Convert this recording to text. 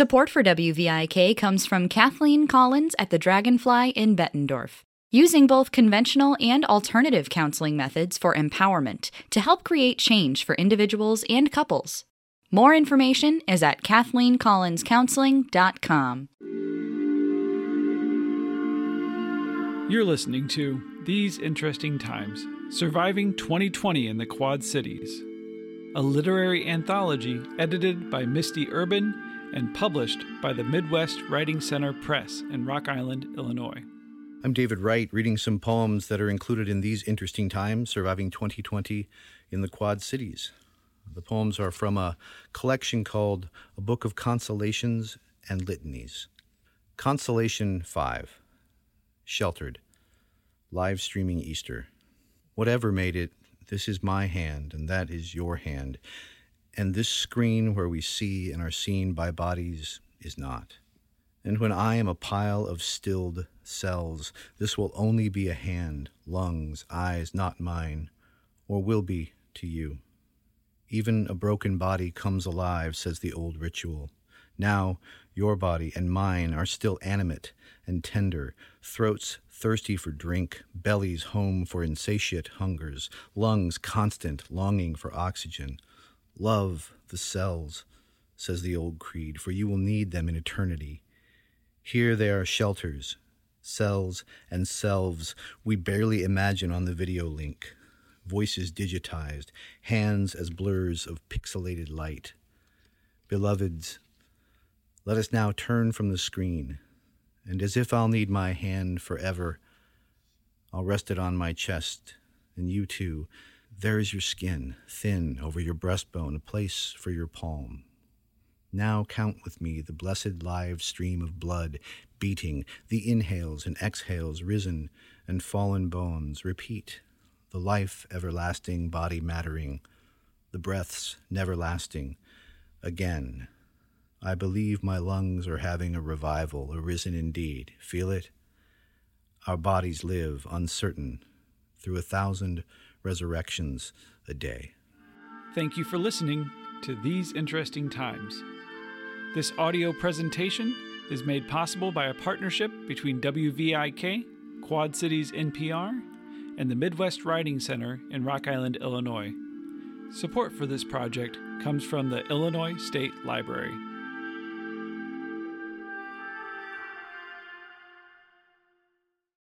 Support for WVIK comes from Kathleen Collins at the Dragonfly in Bettendorf, using both conventional and alternative counseling methods for empowerment to help create change for individuals and couples. More information is at KathleenCollinsCounseling.com. You're listening to These Interesting Times Surviving 2020 in the Quad Cities, a literary anthology edited by Misty Urban and published by the Midwest Writing Center Press in Rock Island, Illinois. I'm David Wright, reading some poems that are included in These Interesting Times Surviving 2020 in the Quad Cities. The poems are from a collection called A Book of Consolations and Litanies. Consolation 5 Sheltered, live streaming Easter. Whatever made it, this is my hand, and that is your hand. And this screen where we see and are seen by bodies is not. And when I am a pile of stilled cells, this will only be a hand, lungs, eyes, not mine, or will be to you. Even a broken body comes alive, says the old ritual. Now, your body and mine are still animate and tender, throats thirsty for drink, bellies home for insatiate hungers, lungs constant, longing for oxygen. Love the cells, says the old creed, for you will need them in eternity. Here they are shelters, cells, and selves we barely imagine on the video link voices digitized, hands as blurs of pixelated light. Beloveds, let us now turn from the screen, and as if I'll need my hand forever, I'll rest it on my chest, and you too. There is your skin, thin over your breastbone, a place for your palm. Now count with me the blessed live stream of blood beating, the inhales and exhales, risen and fallen bones. Repeat the life everlasting, body mattering, the breaths never lasting. Again, I believe my lungs are having a revival, arisen indeed. Feel it? Our bodies live uncertain through a thousand resurrections a day. Thank you for listening to These Interesting Times. This audio presentation is made possible by a partnership between WVIK, Quad Cities NPR, and the Midwest Writing Center in Rock Island, Illinois. Support for this project comes from the Illinois State Library.